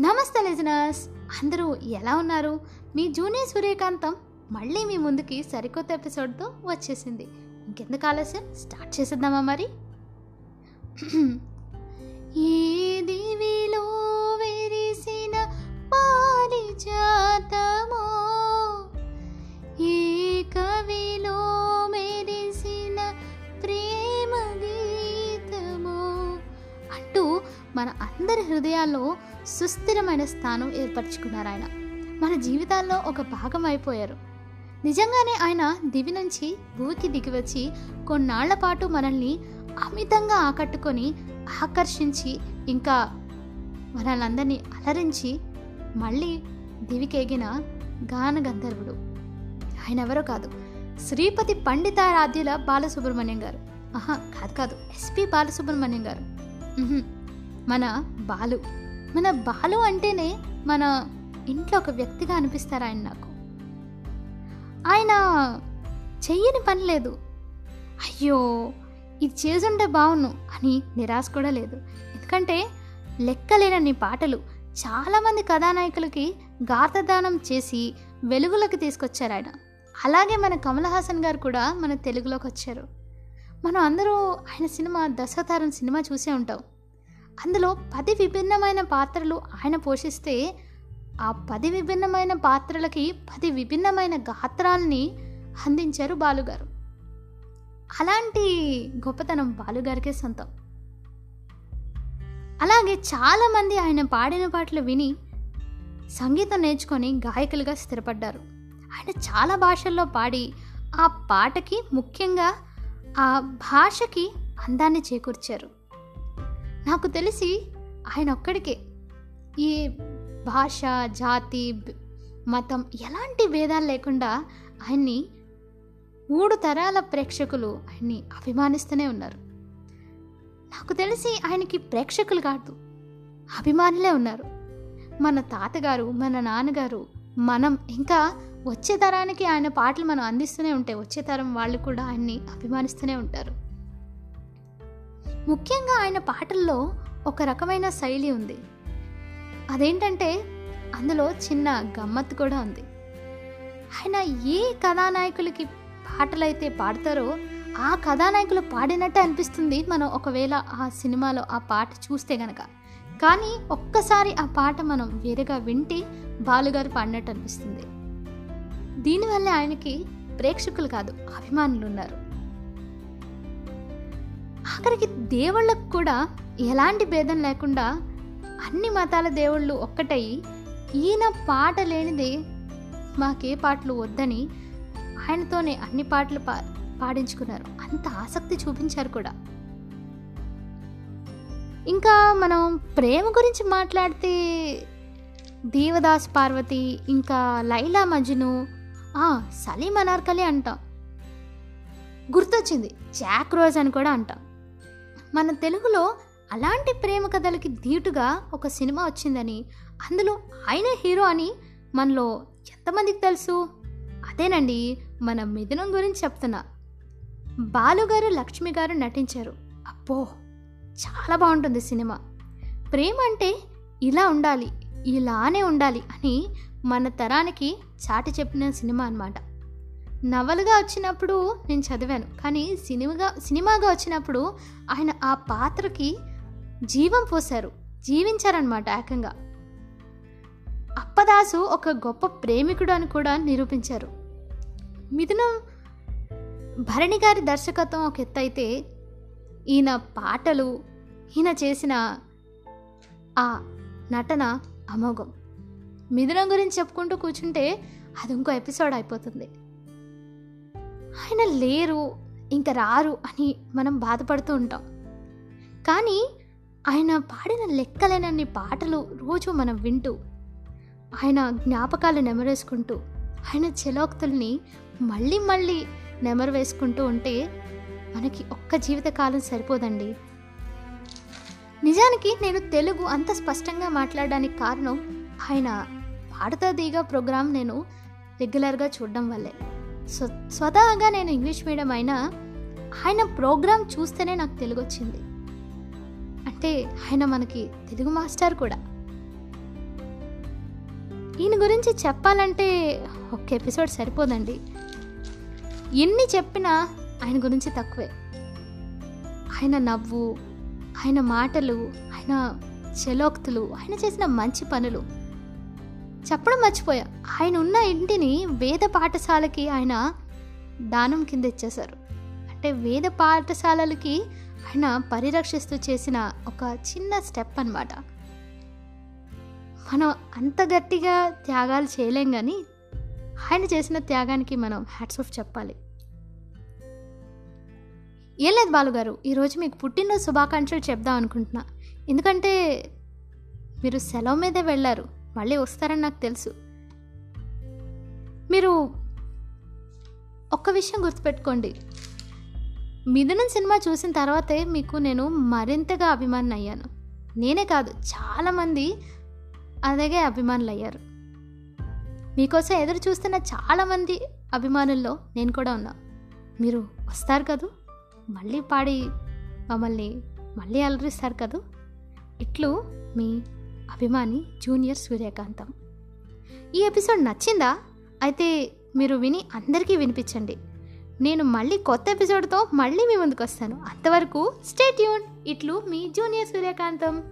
నమస్తే లెజనర్స్. అందరూ ఎలా ఉన్నారు? మీ జూనియర్ సూర్యకాంతం మళ్ళీ మీ ముందుకి సరికొత్త ఎపిసోడ్తో వచ్చేసింది. ఇంకెందుకు ఆలస్యం? స్టార్ట్ చేసేద్దామా మరి? ఏ వెరిసిన పారిజాతమో ఏ కవిలో మెరిసిన ప్రేమ గీతమో అంటూ మన అందరి హృదయాల్లో సుస్థిరమైన స్థానం ఏర్పరచుకున్నారు ఆయన. మన జీవితాల్లో ఒక భాగం అయిపోయారు. నిజంగానే ఆయన దివి నుంచి భూమికి దిగివచ్చి కొన్నాళ్ళ పాటు మనల్ని అమితంగా ఆకట్టుకొని ఆకర్షించి ఇంకా మనల్ని అలరించి మళ్ళీ దివికెగిన గాన గంధర్వుడు ఆయన ఎవరో కాదు శ్రీపతి పండితారాధ్యుల బాలసుబ్రహ్మణ్యం గారు. ఆహా కాదు కాదు ఎస్పి బాలసుబ్రహ్మణ్యం గారు. మన బాలు. మన బాలు అంటేనే మన ఇంట్లో ఒక వ్యక్తిగా అనిపిస్తారు ఆయన నాకు. ఆయన చెయ్యని పని లేదు. అయ్యో ఇది చేసుంటే బాగును అని నిరాశ కూడా లేదు. ఎందుకంటే లెక్కలేనన్ని పాటలు చాలామంది కథానాయకులకి గాతదానం చేసి వెలుగులోకి తీసుకొచ్చారు ఆయన. అలాగే మన కమల్ హాసన్ గారు కూడా మన తెలుగులోకి వచ్చారు. మనం అందరూ ఆయన సినిమా దశావతారం సినిమా చూసే ఉంటాం. అందులో పది విభిన్నమైన పాత్రలు ఆయన పోషిస్తే ఆ పది విభిన్నమైన పాత్రలకి పది విభిన్నమైన గాత్రాల్ని అందించారు బాలుగారు. అలాంటి గొప్పతనం బాలుగారికే సొంతం. అలాగే చాలామంది ఆయన పాడిన పాటలు విని సంగీతం నేర్చుకొని గాయకులుగా స్థిరపడ్డారు. ఆయన చాలా భాషల్లో పాడి ఆ పాటకి ముఖ్యంగా ఆ భాషకి అందాన్ని చేకూర్చారు. నాకు తెలిసి ఆయన ఒక్కడికే. ఈ భాష జాతి మతం ఎలాంటి భేదాలు లేకుండా ఆయన్ని మూడు తరాల ప్రేక్షకులు ఆయన్ని అభిమానిస్తూనే ఉన్నారు. నాకు తెలిసి ఆయనకి ప్రేక్షకులు కాదు అభిమానులే ఉన్నారు. మన తాతగారు మన నాన్నగారు మనం ఇంకా వచ్చే తరానికి ఆయన పాటలు మనం అందిస్తూనే ఉంటే వచ్చే తరం వాళ్ళు కూడా ఆయన్ని అభిమానిస్తూనే ఉంటారు. ముఖ్యంగా ఆయన పాటల్లో ఒక రకమైన శైలి ఉంది. అదేంటంటే అందులో చిన్న గమ్మత్తు కూడా ఉంది. ఆయన ఏ కథానాయకులకి పాటలైతే పాడతారో ఆ కథానాయకులు పాడినట్టే అనిపిస్తుంది మనం ఒకవేళ ఆ సినిమాలో ఆ పాట చూస్తే గనక. కానీ ఒక్కసారి ఆ పాట మనం వేరేగా వింటే బాలుగారు పాడినట్టు అనిపిస్తుంది. దీనివల్ల ఆయనకి ప్రేక్షకులు కాదు అభిమానులు ఉన్నారు. ఆఖరికి దేవుళ్ళకు కూడా ఎలాంటి భేదం లేకుండా అన్ని మతాల దేవుళ్ళు ఒక్కటై ఈయన పాట లేనిదే మాకే పాటలు వద్దని ఆయనతోనే అన్ని పాటలు పా పాడించుకున్నారు. అంత ఆసక్తి చూపించారు కూడా. ఇంకా మనం ప్రేమ గురించి మాట్లాడితే దేవదాస్ పార్వతి ఇంకా లైలా మజ్ను ఆ, సలీం అనార్కలి అంటాం. గుర్తొచ్చింది. జాక్ రోజ్ అని కూడా అంటాం. మన తెలుగులో అలాంటి ప్రేమ కథలకి ధీటుగా ఒక సినిమా వచ్చిందని అందులో ఆయనే హీరో అని మనలో ఎంతమందికి తెలుసు? అదేనండి మన మిథునం గురించి చెప్తున్నా. బాలుగారు లక్ష్మి గారు నటించారు. అబ్బో చాలా బాగుంటుంది సినిమా. ప్రేమ అంటే ఇలా ఉండాలి ఇలానే ఉండాలి అని మన తరానికి చాటి చెప్పిన సినిమా అన్నమాట. నవలుగా వచ్చినప్పుడు నేను చదివాను. కానీ సినిమాగా సినిమాగా వచ్చినప్పుడు ఆయన ఆ పాత్రకి జీవం పోశారు. జీవించారనమాట ఏకంగా. అప్పదాసు ఒక గొప్ప ప్రేమికుడు అని కూడా నిరూపించారు. మిథునం భరణి గారి దర్శకత్వం ఒక ఎత్తు అయితే ఈయన పాటలు ఈయన చేసిన ఆ నటన అమోఘం. మిథునం గురించి చెప్పుకుంటూ కూర్చుంటే అది ఇంకో ఎపిసోడ్ అయిపోతుంది. ఆయన లేరు ఇంకా రారు అని మనం బాధపడుతూ ఉంటాం. కానీ ఆయన పాడిన లెక్కలేనన్ని పాటలు రోజు మనం వింటూ ఆయన జ్ఞాపకాలు నెమరేసుకుంటూ ఆయన చెలోక్తుల్ని మళ్ళీ మళ్ళీ నెమరు వేసుకుంటూ ఉంటే మనకి ఒక్క జీవితకాలం సరిపోదండి. నిజానికి నేను తెలుగు అంత స్పష్టంగా మాట్లాడడానికి కారణం ఆయన పాడతా దీగా ప్రోగ్రాం నేను రెగ్యులర్గా చూడడం వల్లే. స్వతహాగా నేను ఇంగ్లీష్ మీడియం అయినా ఆయన ప్రోగ్రాం చూస్తేనే నాకు తెలుగు వచ్చింది అంటే ఆయన మనకి తెలుగు మాస్టర్ కూడా. ఈయన గురించి చెప్పాలంటే ఒక ఎపిసోడ్ సరిపోదండి. ఎన్ని చెప్పినా ఆయన గురించి తక్కువే. ఆయన నవ్వు ఆయన మాటలు ఆయన చెలోక్తులు ఆయన చేసిన మంచి పనులు. చెప్పడం మర్చిపోయా. ఆయన ఉన్న ఇంటిని వేద పాఠశాలకి ఆయన దానం కింద ఇచ్చేశారు. అంటే వేద పాఠశాలలకి ఆయన పరిరక్షిస్తూ చేసిన ఒక చిన్న స్టెప్ అనమాట మనం అంత గట్టిగా త్యాగాలు చేయలేం కానీ ఆయన చేసిన త్యాగానికి మనం హ్యాట్స్ ఆఫ్ చెప్పాలి. ఏం లేదు బాలుగారు ఈరోజు మీకు పుట్టినరోజు శుభాకాంక్షలు చెప్దాం అనుకుంటున్నా. ఎందుకంటే మీరు సెలవు మీదే వెళ్ళారు. మళ్ళీ వస్తారని నాకు తెలుసు. మీరు ఒక్క విషయం గుర్తుపెట్టుకోండి. మిథునం సినిమా చూసిన తర్వాతే మీకు నేను మరింతగా అభిమాని అయ్యాను నేనే కాదు చాలామంది అలాగే అభిమానులు అయ్యారు మీకోసం ఎదురు చూస్తున్న చాలామంది అభిమానుల్లో నేను కూడా ఉన్నా. మీరు వస్తారు కదూ? మళ్ళీ పాడి మమ్మల్ని మళ్ళీ అలరిస్తారు కదూ? ఇట్లు మీ అభిమాని జూనియర్ సూర్యకాంతం. ఈ ఎపిసోడ్ నచ్చిందా? అయితే మీరు విని అందరికీ వినిపించండి. నేను మళ్ళీ కొత్త ఎపిసోడ్తో మళ్ళీ మీ ముందుకు వస్తాను అంతవరకు స్టే ట్యూన్ ఇట్లు మీ జూనియర్ సూర్యకాంతం.